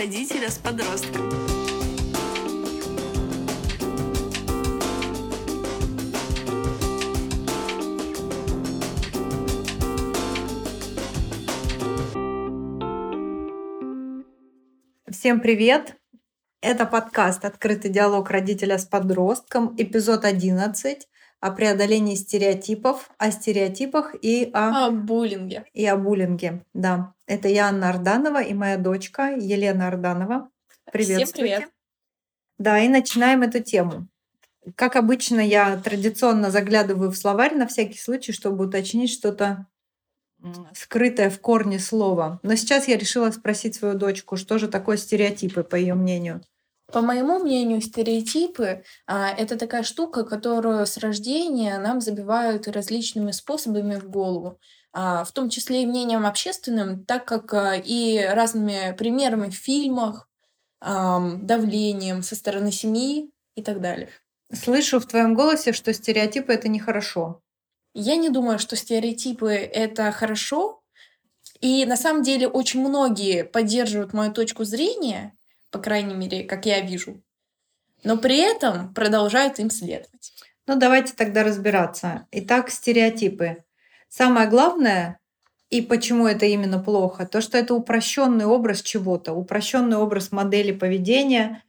родителя с подростком. Всем привет! Это подкаст «Открытый диалог родителя с подростком», эпизод 11 о преодолении стереотипов, о стереотипах и о... О буллинге. И о буллинге, да. Это я, Анна Арданова, и моя дочка Елена Арданова. Приветствуйте. Всем привет. Да, и начинаем эту тему. Как обычно, я традиционно заглядываю в словарь на всякий случай, чтобы уточнить что-то скрытое в корне слова. Но сейчас я решила спросить свою дочку, что же такое стереотипы, по ее мнению. По моему мнению, стереотипы а, это такая штука, которую с рождения нам забивают различными способами в голову, в том числе и мнением общественным, так как а, и разными примерами в фильмах, а, давлением со стороны семьи и так далее. Слышу в твоем голосе, что стереотипы это нехорошо. Я не думаю, что стереотипы это хорошо. И на самом деле очень многие поддерживают мою точку зрения, по крайней мере, как я вижу, но при этом продолжают им следовать. Ну, давайте тогда разбираться. Итак, стереотипы. Самое главное, и почему это именно плохо, то, что это упрощенный образ чего-то, упрощенный образ модели поведения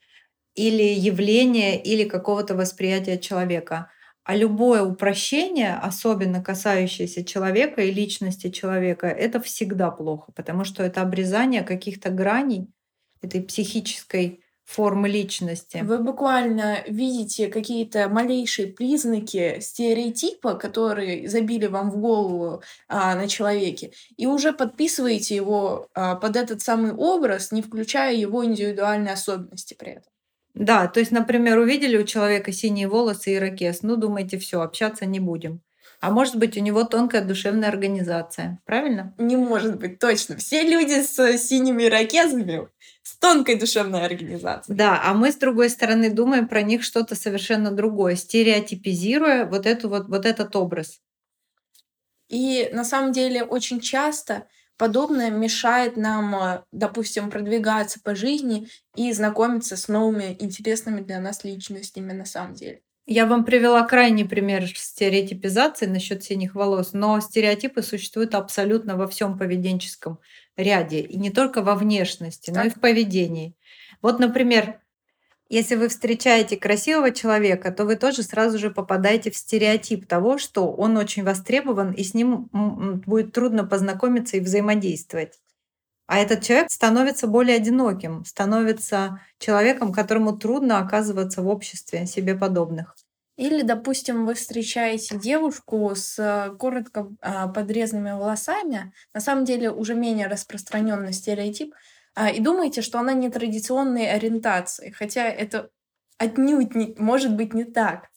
или явления, или какого-то восприятия человека. А любое упрощение, особенно касающееся человека и личности человека, это всегда плохо, потому что это обрезание каких-то граней этой психической формы личности. Вы буквально видите какие-то малейшие признаки стереотипа, которые забили вам в голову а, на человеке, и уже подписываете его а, под этот самый образ, не включая его индивидуальные особенности при этом. Да, то есть, например, увидели у человека синие волосы и ракес, ну, думаете, все, общаться не будем. А может быть, у него тонкая душевная организация. Правильно? Не может быть, точно. Все люди с синими ракезами с тонкой душевной организацией. Да, а мы с другой стороны думаем про них что-то совершенно другое, стереотипизируя вот, эту вот, вот этот образ. И на самом деле очень часто подобное мешает нам, э, допустим, продвигаться по жизни и знакомиться с новыми интересными для нас личностями на самом деле. Я вам привела крайний пример стереотипизации насчет синих волос, но стереотипы существуют абсолютно во всем поведенческом ряде, и не только во внешности, так. но и в поведении. Вот, например, если вы встречаете красивого человека, то вы тоже сразу же попадаете в стереотип того, что он очень востребован, и с ним будет трудно познакомиться и взаимодействовать. А этот человек становится более одиноким, становится человеком, которому трудно оказываться в обществе себе подобных. Или, допустим, вы встречаете девушку с коротко а, подрезанными волосами, на самом деле уже менее распространенный стереотип, а, и думаете, что она нетрадиционной ориентации, хотя это отнюдь не, может быть не так.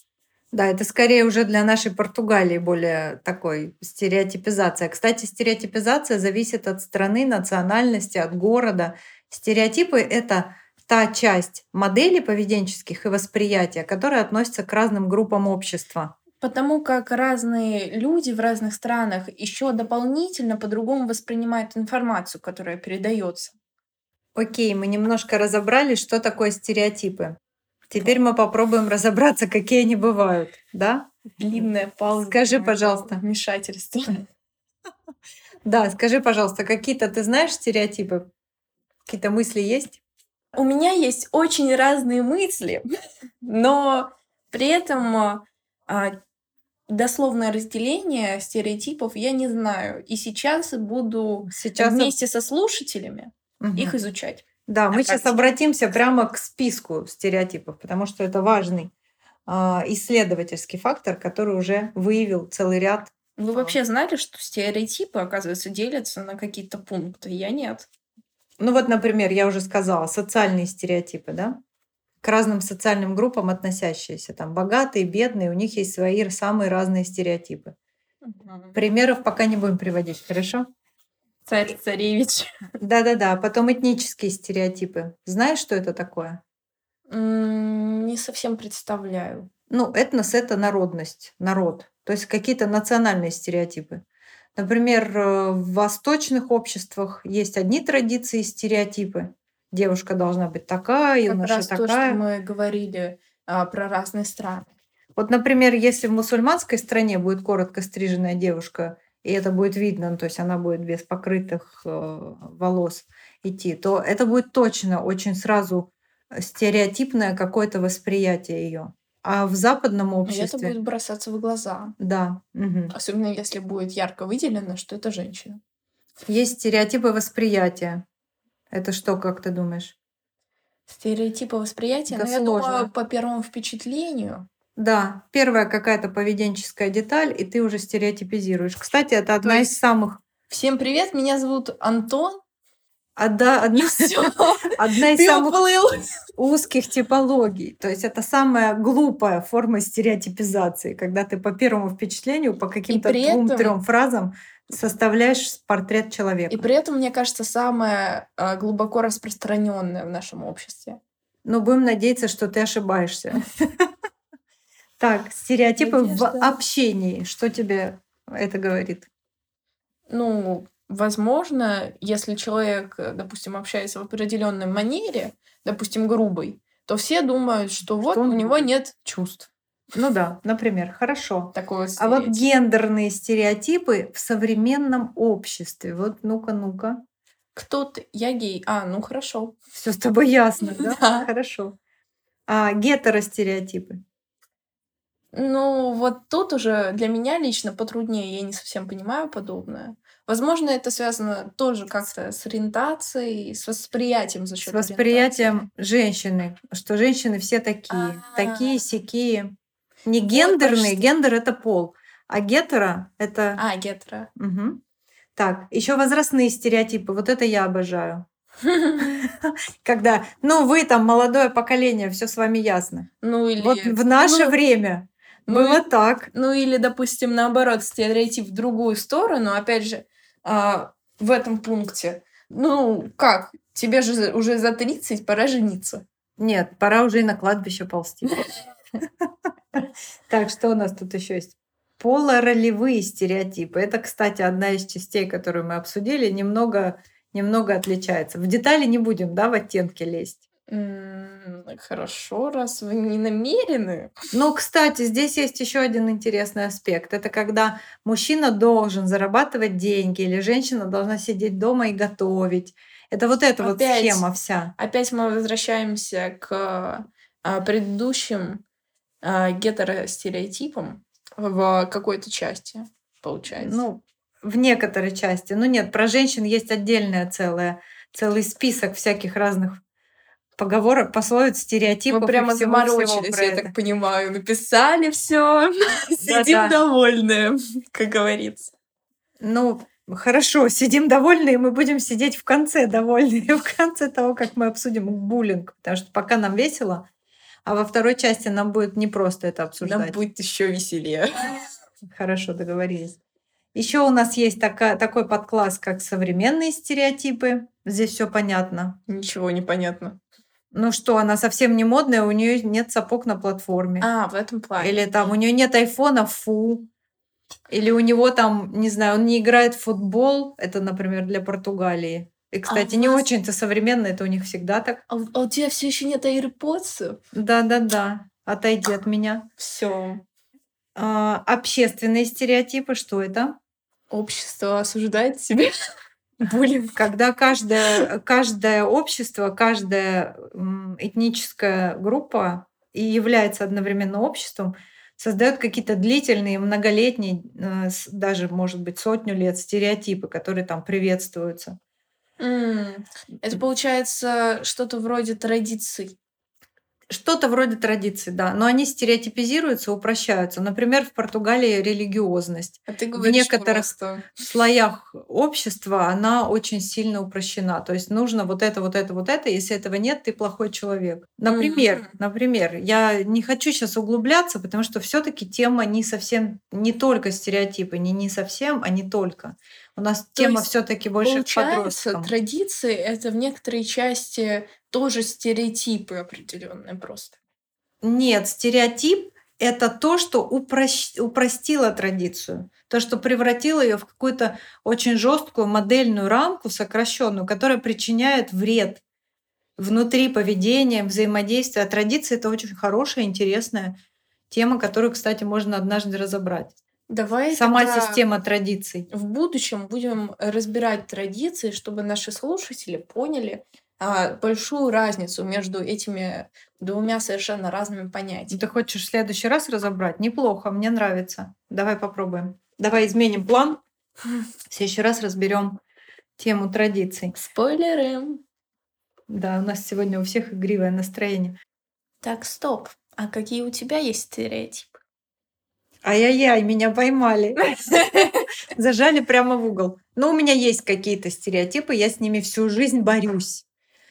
Да, это скорее уже для нашей Португалии более такой стереотипизация. Кстати, стереотипизация зависит от страны, национальности, от города. Стереотипы — это та часть моделей поведенческих и восприятия, которая относится к разным группам общества. Потому как разные люди в разных странах еще дополнительно по-другому воспринимают информацию, которая передается. Окей, мы немножко разобрали, что такое стереотипы. Теперь мы попробуем разобраться, какие они бывают, да? Длинная пауза. Скажи, пожалуйста. Вмешательство. Да, скажи, пожалуйста, какие-то ты знаешь стереотипы? Какие-то мысли есть? У меня есть очень разные мысли, но при этом а, дословное разделение стереотипов я не знаю. И сейчас буду сейчас вместе со слушателями угу. их изучать. Да, мы сейчас обратимся прямо к списку стереотипов, потому что это важный э, исследовательский фактор, который уже выявил целый ряд. Вы вообще знали, что стереотипы, оказывается, делятся на какие-то пункты? Я нет. Ну вот, например, я уже сказала, социальные стереотипы, да? К разным социальным группам относящиеся. Там богатые, бедные, у них есть свои самые разные стереотипы. Угу. Примеров пока не будем приводить, хорошо? Царь царевич. Да-да-да. Потом этнические стереотипы. Знаешь, что это такое? Не совсем представляю. Ну, этнос — это народность, народ. То есть какие-то национальные стереотипы. Например, э, в восточных обществах есть одни традиции и стереотипы. девушка должна быть такая, Как юноша раз то, что такая. мы говорили а, про разные страны. Вот, например, если в мусульманской стране будет коротко стриженная девушка, и это будет видно, ну, то есть она будет без покрытых э, волос идти, то это будет точно очень сразу стереотипное какое-то восприятие ее. А в западном И это обществе, будет бросаться в глаза. да, мгм. Особенно если будет ярко выделено, что это женщина. есть стереотипы восприятия. Это что, как ты думаешь? Стереотипы восприятия, Да но я думаю, сложно. по первому впечатлению. Да, первая какая-то поведенческая деталь, и ты уже стереотипизируешь. Кстати, это То одна из есть, самых всем привет, меня зовут Антон. Одна, И одна, одна из ты самых уплыл. узких типологий. То есть это самая глупая форма стереотипизации, когда ты по первому впечатлению, по И каким-то двум-трем фразам составляешь портрет и человека. при этом, мне кажется, самое а, глубоко распространенное в нашем обществе. Но будем надеяться, что ты ошибаешься. Так, стереотипы в общении. Что тебе это говорит? Ну, возможно, если человек, э, допустим, общается в определенной манере, допустим, грубой, то все думают, что вот Что он у него нет чувств. Ну да, например, хорошо. Такой вот А вот гендерные стереотипы в современном обществе. Вот ну-ка, ну-ка. Кто ты? Я гей. А, ну хорошо. Все с тобой ясно? Да. Хорошо. А гетеростереотипы. Ну, вот тут уже для меня лично потруднее, я не совсем понимаю подобное. Возможно, это связано тоже как-то с ориентацией, с восприятием за С счет ориентации. восприятием женщины, что женщины все такие, такие, А, сякие. Не вот гендерные, гендер это пол, а гетеро это... А, гетеро. Мгм. Так, еще возрастные стереотипы, вот это я обожаю. Когда, ну вы там молодое поколение, все с вами ясно. Ну Вот или, в наше ну, время ну, было и- так. ну или, допустим, наоборот, стереотип в другую сторону. Опять же, а, в этом пункте. Ну, как? Тебе же уже за 30, пора жениться. Нет, пора уже и на кладбище ползти. Так, что у нас тут еще есть? Полоролевые стереотипы. Это, кстати, одна из частей, которую мы обсудили, немного, немного отличается. В детали не будем, да, в оттенки лезть. М, Хорошо, раз вы не намерены. Но, кстати, здесь есть еще один интересный аспект. Это когда мужчина должен зарабатывать деньги, или женщина должна сидеть дома и готовить. Это вот эта вот Опять, схема вся. опять мы возвращаемся к а, предыдущим а, гетеростереотипам в какой-то части, получается. Ну, в некоторой части. Ну нет, про женщин есть отдельная целая, целый список всяких разных поговорок, пословиц, стереотипов прямо и всего-всего заморочились, про я это. так понимаю. Написали все, сидим Да-да. довольные, как говорится. Ну, хорошо, сидим довольные, мы будем сидеть в конце довольные, в конце того, как мы обсудим буллинг, потому что пока нам весело, а во второй части нам будет непросто это Нам обсуждать. будет еще веселее. Хорошо, договорились. Еще у нас есть такая, такой подкласс, как современные стереотипы. Здесь все понятно. Ничего не понятно. Ну что, она совсем не модная, у нее нет сапог на платформе. А, в этом плане. Или там у нее нет айфона, фу. Или у него там, не знаю, он не играет в футбол. Это, например, для Португалии. И, кстати, у не вас- очень-то современно, это у них всегда так. А, у- а у тебя все еще нет AirPods? Да-да-да, отойди от меня. Все. А, общественные стереотипы, что это? Общество осуждает себя. Буллинг. Когда каждое, каждое общество, каждая этническая группа и является одновременно обществом, создает какие-то длительные, многолетние, э, даже, может быть, сотню лет стереотипы, которые там приветствуются. М, Это получается что-то вроде традиций. Что-то вроде традиций, да, но они стереотипизируются, упрощаются. Например, в Португалии религиозность. А ты В говоришь некоторых просто. слоях общества она очень сильно упрощена. То есть нужно вот это, вот это, вот это. Если этого нет, ты плохой человек. Например, Мгм. например, я не хочу сейчас углубляться, потому что все-таки тема не совсем, не только стереотипы, не не совсем, а не только. У нас То тема все-таки больше Получается, подросткам. традиции это в некоторой части тоже стереотипы определенные просто. Нет, стереотип это то, что упрощ- упростило традицию, то, что превратило ее в какую-то очень жесткую модельную рамку, сокращенную, которая причиняет вред. внутри поведения, взаимодействия. А традиции — это очень хорошая, интересная тема, которую, кстати, можно однажды разобрать. Давай Сама система традиций. в будущем будем разбирать традиции, чтобы наши слушатели поняли большую разницу между этими двумя совершенно разными понятиями. Ты хочешь в следующий раз разобрать? Неплохо, мне нравится. Давай попробуем. Давай изменим план. В следующий раз разберем тему традиций. Спойлеры. Да, у нас сегодня у всех игривое настроение. Так, стоп. А какие у тебя есть стереотипы? Ай-яй-яй, меня поймали. Зажали прямо в угол. Но у меня есть какие-то стереотипы, я с ними всю жизнь борюсь.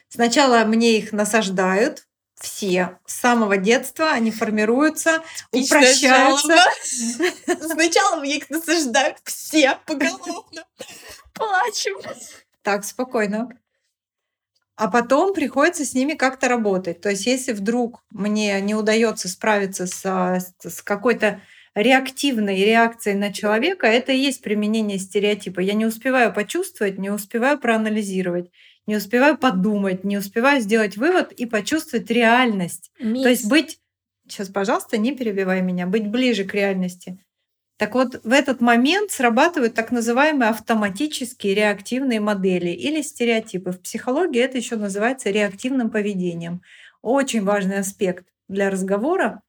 Сначала мне их насаждают, все. С самого детства они формируются, Типичная упрощаются. Сначала мне их насаждают все поголовно. Плачем. Так, спокойно. А потом приходится с ними как-то работать. То есть, если вдруг мне не удается справиться со- с, какой-то реактивной реакцией на человека, это и есть применение стереотипа. Я не успеваю почувствовать, не успеваю проанализировать, не успеваю подумать, не успеваю сделать вывод и почувствовать реальность. То есть Мисс, быть, сейчас, пожалуйста, не перебивай меня, быть ближе к реальности. Так вот, в этот момент срабатывают так называемые автоматические реактивные модели или стереотипы. В психологии это еще называется реактивным поведением. Очень важный аспект для разговора.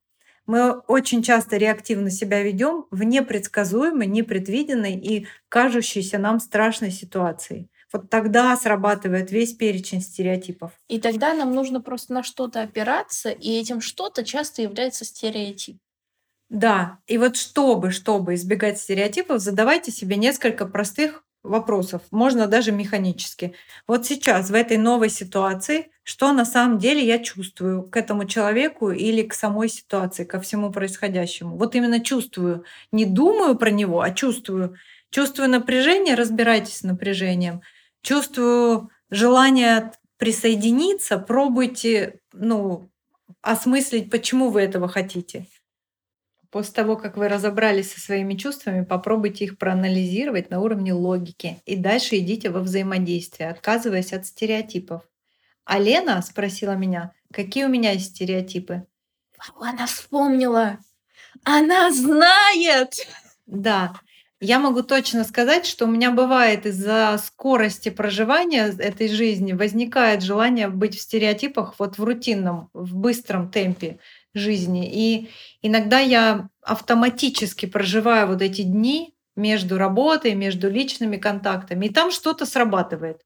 Мы очень часто реактивно себя ведем в непредсказуемой, непредвиденной и кажущейся нам страшной ситуации. Вот тогда срабатывает весь перечень стереотипов. И тогда нам нужно просто на что-то опираться, и этим что-то часто является стереотип. Да, и вот чтобы, чтобы избегать стереотипов, задавайте себе несколько простых вопросов, можно даже механически. Вот сейчас, в этой новой ситуации, что на самом деле я чувствую к этому человеку или к самой ситуации, ко всему происходящему. Вот именно чувствую. Не думаю про него, а чувствую. Чувствую напряжение, разбирайтесь с напряжением. Чувствую желание присоединиться, пробуйте, ну, осмыслить, почему вы этого хотите. После того, как вы разобрались со своими чувствами, попробуйте их проанализировать на уровне логики. И дальше идите во взаимодействие, отказываясь от стереотипов. А Лена спросила меня, какие у меня есть стереотипы. Она вспомнила. Она знает. Да, я могу точно сказать, что у меня бывает из-за скорости проживания этой жизни возникает желание быть в стереотипах вот в рутинном, в быстром темпе жизни. И иногда я автоматически проживаю вот эти дни между работой, между личными контактами, и там что-то срабатывает.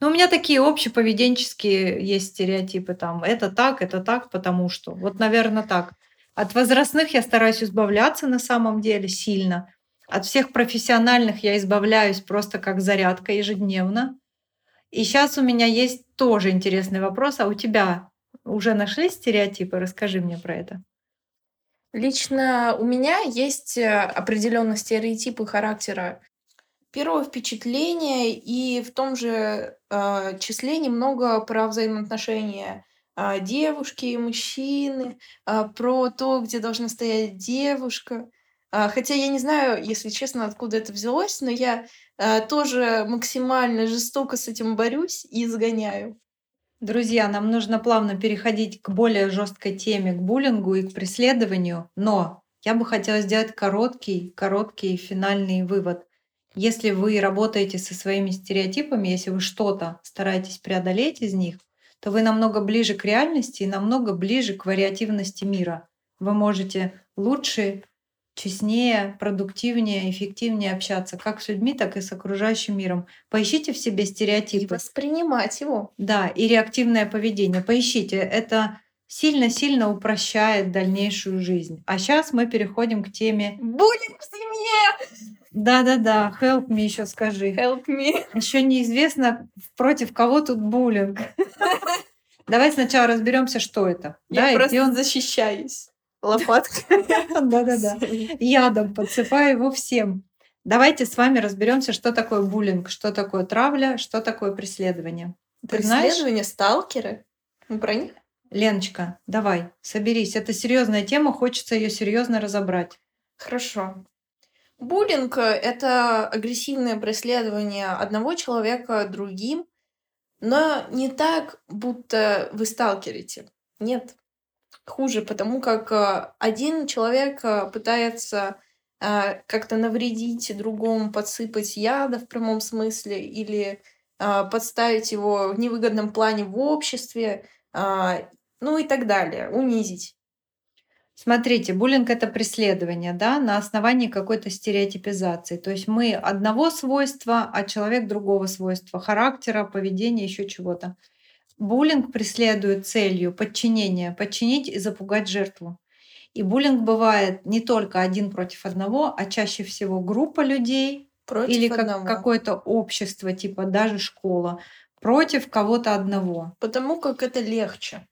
Но у меня такие общеповеденческие есть стереотипы, там это так, это так, потому что. Вот, наверное, так. От возрастных я стараюсь избавляться на самом деле сильно. От всех профессиональных я избавляюсь просто как зарядка ежедневно. И сейчас у меня есть тоже интересный вопрос. А у тебя уже нашли стереотипы? Расскажи мне про это. Лично у меня есть э, определенные стереотипы характера. Первое впечатление и в том же э, числе немного про взаимоотношения э, девушки и мужчины, э, про то, где должна стоять девушка. А, хотя я не знаю, если честно, откуда это взялось, но я э, тоже максимально жестоко с этим борюсь и изгоняю. Друзья, нам нужно плавно переходить к более жесткой теме, к буллингу и к преследованию, но я бы хотела сделать короткий, короткий финальный вывод. Если вы работаете со своими стереотипами, если вы что-то стараетесь преодолеть из них, то вы намного ближе к реальности и намного ближе к вариативности мира. Вы можете лучше честнее, продуктивнее, эффективнее общаться как с людьми, так и с окружающим миром. Поищите в себе И стереотипы. воспринимать его. Да, и реактивное поведение. Поищите, это сильно-сильно упрощает дальнейшую жизнь. А сейчас мы переходим к теме Буллинг в семье! «Да-да-да, help me» еще скажи. Help me. Еще неизвестно, против кого тут буллинг. Давай сначала разберемся, что это. Я Да, и просто он защищаюсь. Лопаткой. Да-да-да. Ядом подсыпаю его всем. Давайте с вами разберемся, что такое буллинг, что такое травля, что такое преследование. Ты знаешь? Преследование, сталкеры. Мы про них? Леночка, давай, соберись. Это серьезная тема, хочется ее серьезно разобрать. Хорошо. Буллинг– это агрессивное преследование одного человека другим Но не так, будто вы сталкерите. Нет. Хуже, потому как а, один человек а, пытается а, как-то навредить другому, подсыпать яда в прямом смысле или подставить его в невыгодном плане в обществе, ну и так далее, унизить. Смотрите, буллинг это преследование, да, на основании какой-то стереотипизации. То есть мы одного свойства, а человек другого свойства, характера, поведения, еще чего-то. Буллинг преследует целью подчинения, подчинить и запугать жертву. И буллинг бывает не только один против одного, а чаще всего группа людей против или как, какое-то общество, типа даже школа, против кого-то одного. Потому как это легче.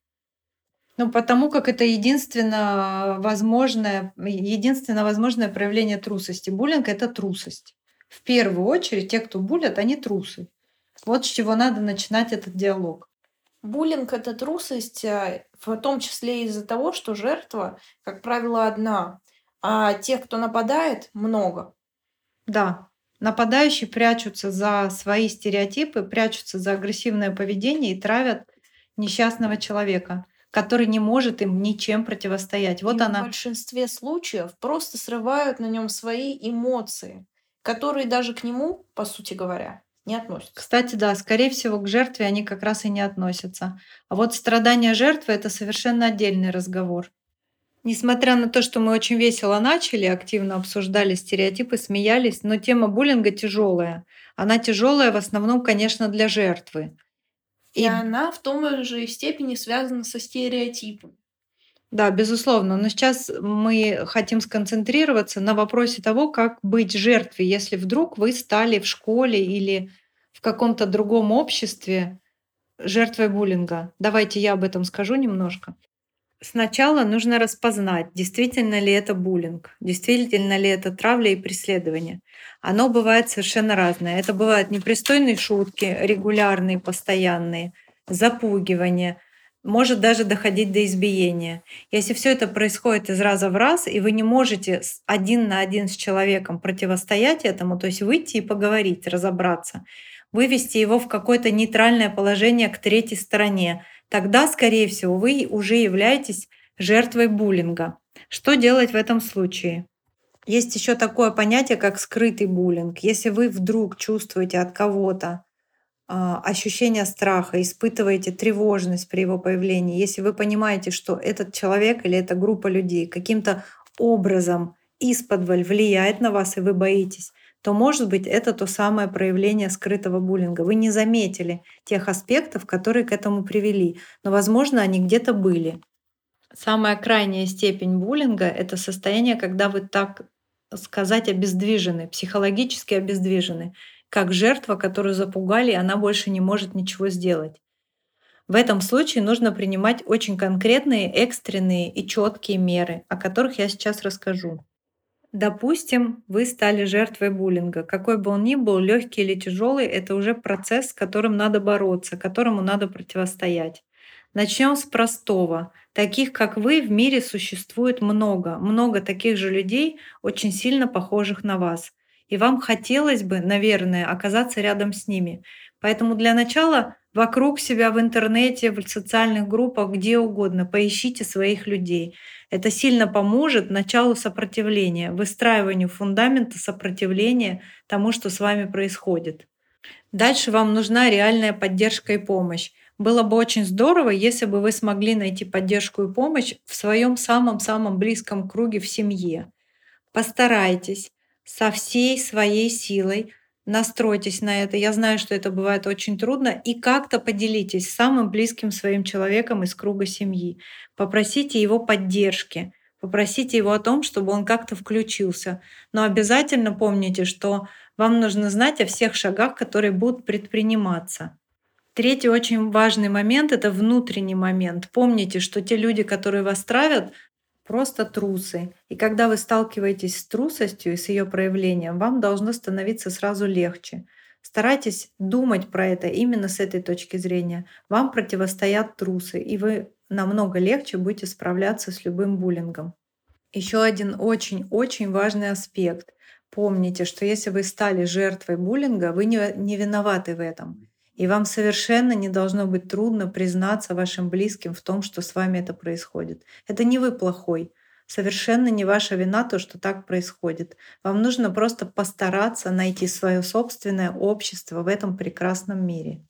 Ну, потому как это единственное возможное, единственное возможное проявление трусости. Буллинг — это трусость. В первую очередь, те, кто булят, они трусы. Вот с чего надо начинать этот диалог. Буллинг — это трусость, э, в том числе из-за того, что жертва, как правило, одна, а тех, кто нападает, много. Да, нападающие прячутся за свои стереотипы, прячутся за агрессивное поведение и травят несчастного человека который не может им ничем противостоять. Вот и она. В большинстве случаев просто срывают на нем свои эмоции, которые даже к нему, по сути говоря, не относятся. Кстати, да, скорее всего, к жертве они как раз и не относятся. А вот страдания жертвы это совершенно отдельный разговор. Несмотря на то, что мы очень весело начали, активно обсуждали стереотипы, смеялись, но тема буллинга тяжелая. Она тяжелая в основном, конечно, для жертвы. И, и она в том же степени связана со стереотипом. Да, безусловно. Но сейчас мы хотим сконцентрироваться на вопросе того, как быть жертвой, если вдруг вы стали в школе или в каком-то другом обществе жертвой буллинга. Давайте я об этом скажу немножко. Сначала нужно распознать, действительно ли это буллинг, действительно ли это травля и преследование. Оно бывает совершенно разное. Это бывают непристойные шутки, регулярные, постоянные, запугивание, может даже доходить до избиения. Если все это происходит из раза в раз, и вы не можете один на один с человеком противостоять этому, то есть выйти и поговорить, разобраться, вывести его в какое-то нейтральное положение к третьей стороне, тогда, скорее всего, вы уже являетесь жертвой буллинга. Что делать в этом случае? Есть еще такое понятие, как скрытый буллинг. Если вы вдруг чувствуете от кого-то а, ощущение страха, испытываете тревожность при его появлении, если вы понимаете, что этот человек или эта группа людей каким-то образом из-под влияет на вас, и вы боитесь, то, может быть, это то самое проявление скрытого буллинга. Вы не заметили тех аспектов, которые к этому привели, но, возможно, они где-то были. Самая крайняя степень буллинга — это состояние, когда вы так сказать обездвижены, психологически обездвижены, как жертва, которую запугали, и она больше не может ничего сделать. В этом случае нужно принимать очень конкретные, экстренные и четкие меры, о которых я сейчас расскажу. Допустим, вы стали жертвой буллинга. Какой бы он ни был, легкий или тяжелый, это уже процесс, с которым надо бороться, которому надо противостоять. Начнем с простого. Таких, как вы, в мире существует много. Много таких же людей, очень сильно похожих на вас. И вам хотелось бы, наверное, оказаться рядом с ними. Поэтому для начала вокруг себя в интернете, в социальных группах, где угодно, поищите своих людей. Это сильно поможет началу сопротивления, выстраиванию фундамента сопротивления тому, что с вами происходит. Дальше вам нужна реальная поддержка и помощь. Было бы очень здорово, если бы вы смогли найти поддержку и помощь в своем самом-самом близком круге в семье. Постарайтесь со всей своей силой Настройтесь на это. Я знаю, что это бывает очень трудно. И как-то поделитесь самым близким своим человеком из круга семьи. Попросите его поддержки. Попросите его о том, чтобы он как-то включился. Но обязательно помните, что вам нужно знать о всех шагах, которые будут предприниматься. Третий очень важный момент — это внутренний момент. Помните, что те люди, которые вас травят, просто трусы. И когда вы сталкиваетесь с трусостью и с ее проявлением, вам должно становиться сразу легче. Старайтесь думать про это именно с этой точки зрения. Вам противостоят трусы, и вы намного легче будете справляться с любым буллингом. Еще один очень-очень важный аспект. Помните, что если вы стали жертвой буллинга, вы не, не виноваты в этом. И вам совершенно не должно быть трудно признаться вашим близким в том, что с вами это происходит. Это не вы плохой. Совершенно не ваша вина то, что так происходит. Вам нужно просто постараться найти свое собственное общество в этом прекрасном мире.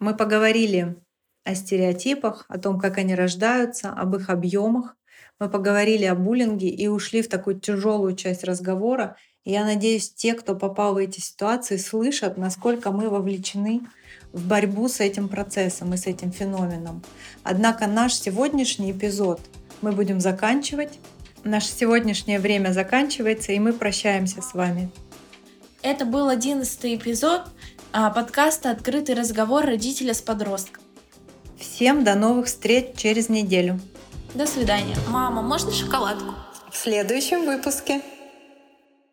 Мы поговорили о стереотипах, о том, как они рождаются, об их объемах. Мы поговорили о буллинге и ушли в такую тяжелую часть разговора. Я надеюсь, те, кто попал в эти ситуации, слышат, насколько мы вовлечены в борьбу с этим процессом и с этим феноменом. Однако наш сегодняшний эпизод мы будем заканчивать. Наше сегодняшнее время заканчивается, и мы прощаемся с вами. Это был одиннадцатый эпизод а, подкаста «Открытый разговор родителя с подростком». Всем до новых встреч через неделю. До свидания. Мама, можно шоколадку? В следующем выпуске.